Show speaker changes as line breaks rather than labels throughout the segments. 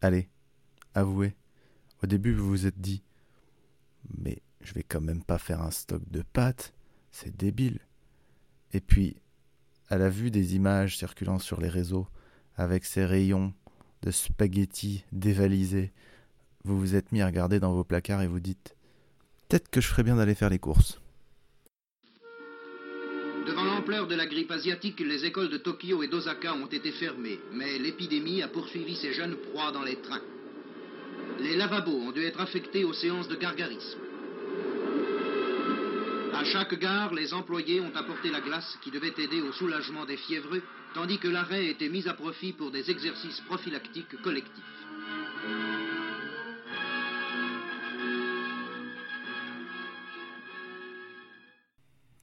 Allez, avouez. Au début, vous vous êtes dit Mais je vais quand même pas faire un stock de pâtes, c'est débile. Et puis, à la vue des images circulant sur les réseaux, avec ces rayons de spaghettis dévalisés, vous vous êtes mis à regarder dans vos placards et vous dites Peut-être que je ferais bien d'aller faire les courses.
Devant l'ampleur de la grippe asiatique, les écoles de Tokyo et d'Osaka ont été fermées, mais l'épidémie a poursuivi ses jeunes proies dans les trains. Les lavabos ont dû être affectés aux séances de gargarisme. À chaque gare, les employés ont apporté la glace qui devait aider au soulagement des fiévreux, tandis que l'arrêt était mis à profit pour des exercices prophylactiques collectifs.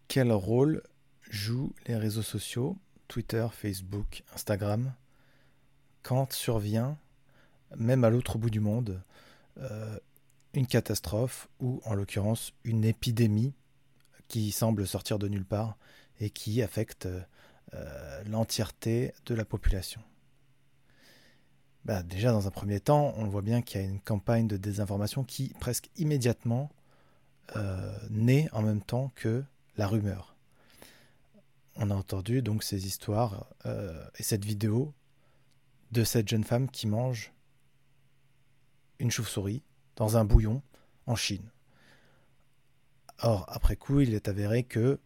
Quel rôle jouent les réseaux sociaux, Twitter, Facebook, Instagram, quand survient, même à l'autre bout du monde, euh, une catastrophe ou en l'occurrence une épidémie qui semble sortir de nulle part et qui affecte euh, l'entièreté de la population. Bah, déjà, dans un premier temps, on voit bien qu'il y a une campagne de désinformation qui, presque immédiatement, euh, naît en même temps que la rumeur. On a entendu donc ces histoires euh, et cette vidéo de cette jeune femme qui mange une chauve-souris dans un bouillon en Chine. Or, après coup, il est avéré que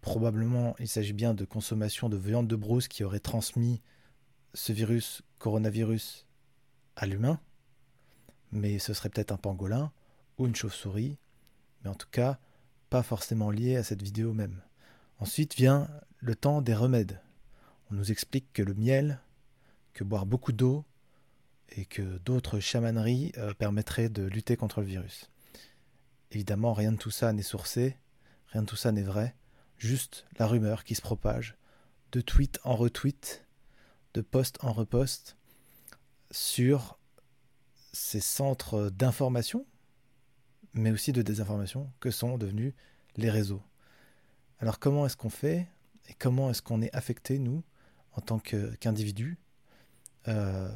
probablement il s'agit bien de consommation de viande de brousse qui aurait transmis ce virus, coronavirus, à l'humain. Mais ce serait peut-être un pangolin ou une chauve-souris, mais en tout cas, pas forcément lié à cette vidéo même. Ensuite vient le temps des remèdes. On nous explique que le miel, que boire beaucoup d'eau et que d'autres chamaneries euh, permettraient de lutter contre le virus. Évidemment, rien de tout ça n'est sourcé, rien de tout ça n'est vrai, juste la rumeur qui se propage, de tweet en retweet, de post en repost, sur ces centres d'information, mais aussi de désinformation, que sont devenus les réseaux. Alors comment est-ce qu'on fait et comment est-ce qu'on est affecté, nous, en tant qu'individus, euh,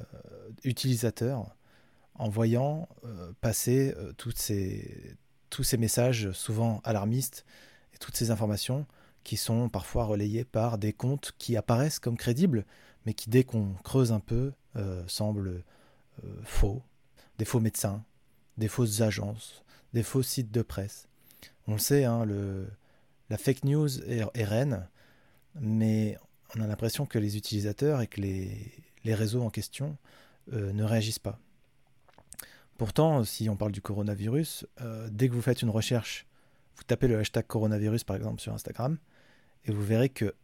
utilisateurs, en voyant euh, passer euh, ces, tous ces messages souvent alarmistes et toutes ces informations qui sont parfois relayées par des comptes qui apparaissent comme crédibles, mais qui dès qu'on creuse un peu semblent faux, des faux médecins, des fausses agences, des faux sites de presse. On le sait, hein, le, la fake news est, reine, mais on a l'impression que les utilisateurs et que les, les réseaux en question euh, ne réagissent pas. Pourtant, si on parle du coronavirus, euh, dès que vous faites une recherche, vous tapez le hashtag coronavirus par exemple sur Instagram, et vous verrez que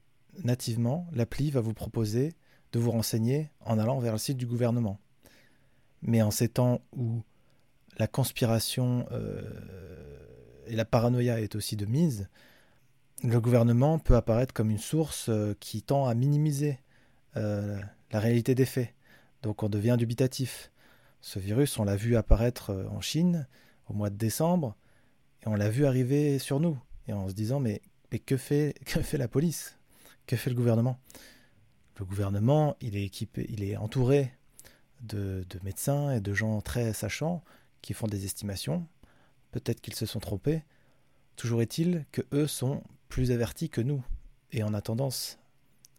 nativement, l'appli va vous proposer de vous renseigner en allant vers le site du gouvernement. Mais en ces temps où la conspiration euh, et la paranoïa est aussi de mise, le gouvernement peut apparaître comme une source euh, qui tend à minimiser la réalité des faits. Donc on devient dubitatif. Ce virus, on l'a vu apparaître euh, en Chine au mois de décembre, et on l'a vu arriver sur nous, et en se disant mais, que, fait, la police? Que fait le gouvernement? Le gouvernement, il est équipé, il est entouré de médecins et de gens très sachants qui font des estimations. Peut-être qu'ils se sont trompés. Toujours est-il que eux sont plus avertis que nous, et on a tendance,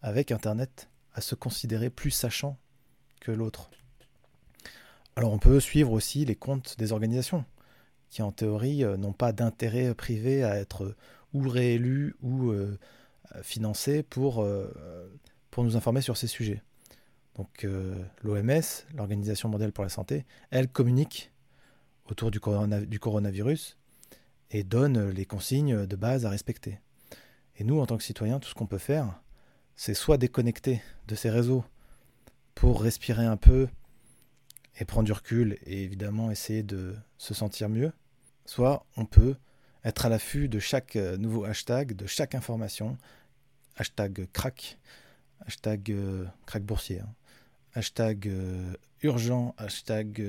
avec Internet, à se considérer plus sachant que l'autre. Alors on peut suivre aussi les comptes des organisations qui en théorie euh, n'ont pas d'intérêt privé à être euh, ou réélus ou euh, financés pour, pour nous informer sur ces sujets. Donc l'OMS, l'Organisation mondiale pour la santé, elle communique autour du, du coronavirus et donne les consignes de base à respecter. Et nous, en tant que citoyens, tout ce qu'on peut faire, c'est soit déconnecter de ces réseaux pour respirer un peu et prendre du recul et évidemment essayer de se sentir mieux, soit on peut être à l'affût de chaque euh, nouveau hashtag, de chaque information, hashtag crack, hashtag euh, crack boursier, hein. hashtag euh, urgent, hashtag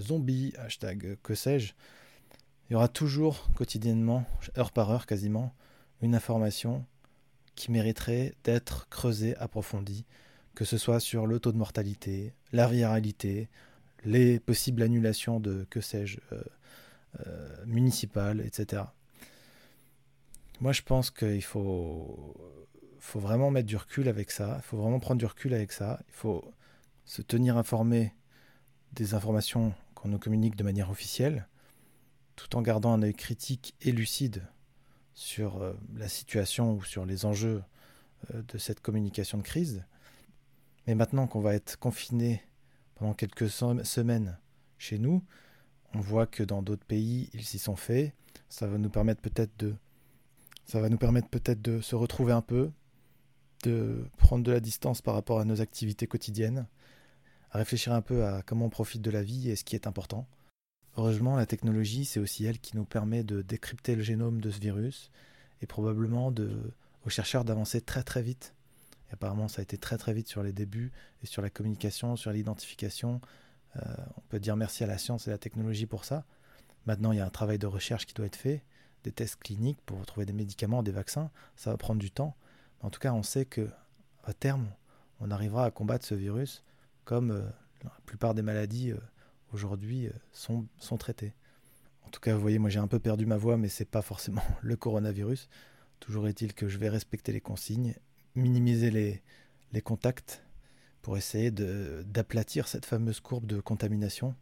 zombie, hashtag que sais-je. Il y aura toujours quotidiennement, heure par heure quasiment, une information qui mériterait d'être creusée, approfondie, que ce soit sur le taux de mortalité, la viralité, les possibles annulations de, que sais-je, municipales, etc. Moi, je pense qu'il faut, faut vraiment mettre du recul avec ça. Il faut vraiment prendre du recul avec ça. Il faut se tenir informé des informations qu'on nous communique de manière officielle, tout en gardant un œil critique et lucide sur euh, la situation ou sur les enjeux euh, de cette communication de crise. Mais maintenant qu'on va être confiné pendant quelques semaines chez nous, on voit que dans d'autres pays, ils s'y sont faits. Ça va nous permettre peut-être de ça va nous permettre peut-être de se retrouver un peu, de prendre de la distance par rapport à nos activités quotidiennes, à réfléchir un peu à comment on profite de la vie et ce qui est important. Heureusement, la technologie, c'est aussi elle qui nous permet de décrypter le génome de ce virus et probablement aux chercheurs d'avancer très très vite. Et apparemment, ça a été très très vite sur les débuts et sur la communication, sur l'identification. Euh, on peut dire merci à la science et à la technologie pour ça. Maintenant, il y a un travail de recherche qui doit être fait des tests cliniques pour trouver des médicaments, des vaccins. Ça va prendre du temps. en tout cas, on sait que à terme, on arrivera à combattre ce virus comme euh, la plupart des maladies euh, aujourd'hui euh, sont, sont traitées. En tout cas, vous voyez, moi j'ai un peu perdu ma voix, mais c'est pas forcément le coronavirus. Toujours est-il que je vais respecter les consignes, minimiser les, les contacts pour essayer d'aplatir cette fameuse courbe de contamination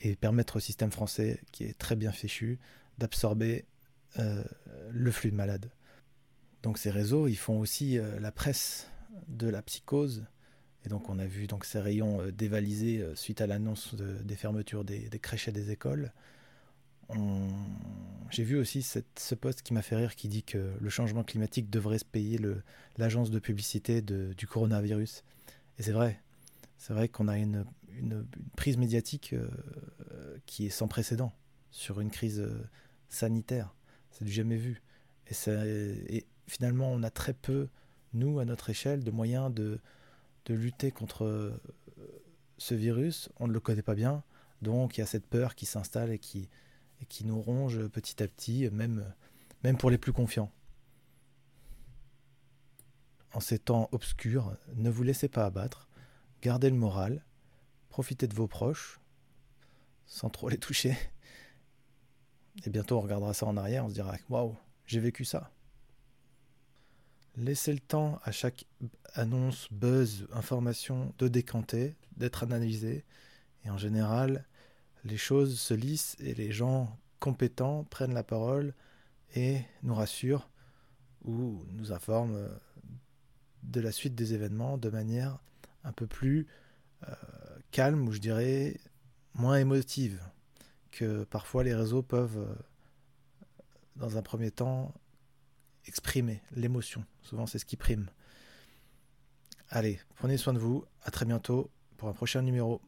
et permettre au système français, qui est très bien fichu, d'absorber euh, le flux de malades. Donc ces réseaux, ils font aussi euh, la presse de la psychose. Et donc on a vu donc ces rayons euh, dévalisés suite à l'annonce des fermetures des, crèches et des écoles. J'ai vu aussi ce poste qui m'a fait rire qui dit que le changement climatique devrait se payer l'agence de publicité du coronavirus. Et c'est vrai. C'est vrai qu'on a une, prise médiatique qui est sans précédent sur une crise sanitaire. C'est du jamais vu. Et, finalement, on a très peu, nous, à notre échelle, de moyens de, de lutter contre euh, ce virus. On ne le connaît pas bien, donc il y a cette peur qui s'installe et qui, nous ronge petit à petit, même, même pour les plus confiants. En ces temps obscurs, ne vous laissez pas abattre, gardez le moral, profitez de vos proches, sans trop les toucher, et bientôt, on regardera ça en arrière, on se dira Waouh, j'ai vécu ça. Laissez le temps à chaque annonce, buzz, information de décanter, d'être analysé. Et en général, les choses se lissent et les gens compétents prennent la parole et nous rassurent ou nous informent euh, de la suite des événements de manière un peu plus euh, calme ou je dirais moins émotive que parfois les réseaux peuvent, euh, dans un premier temps, exprimer l'émotion. Souvent, c'est ce qui prime. Allez, prenez soin de vous. À très bientôt pour un prochain numéro.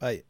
Bye.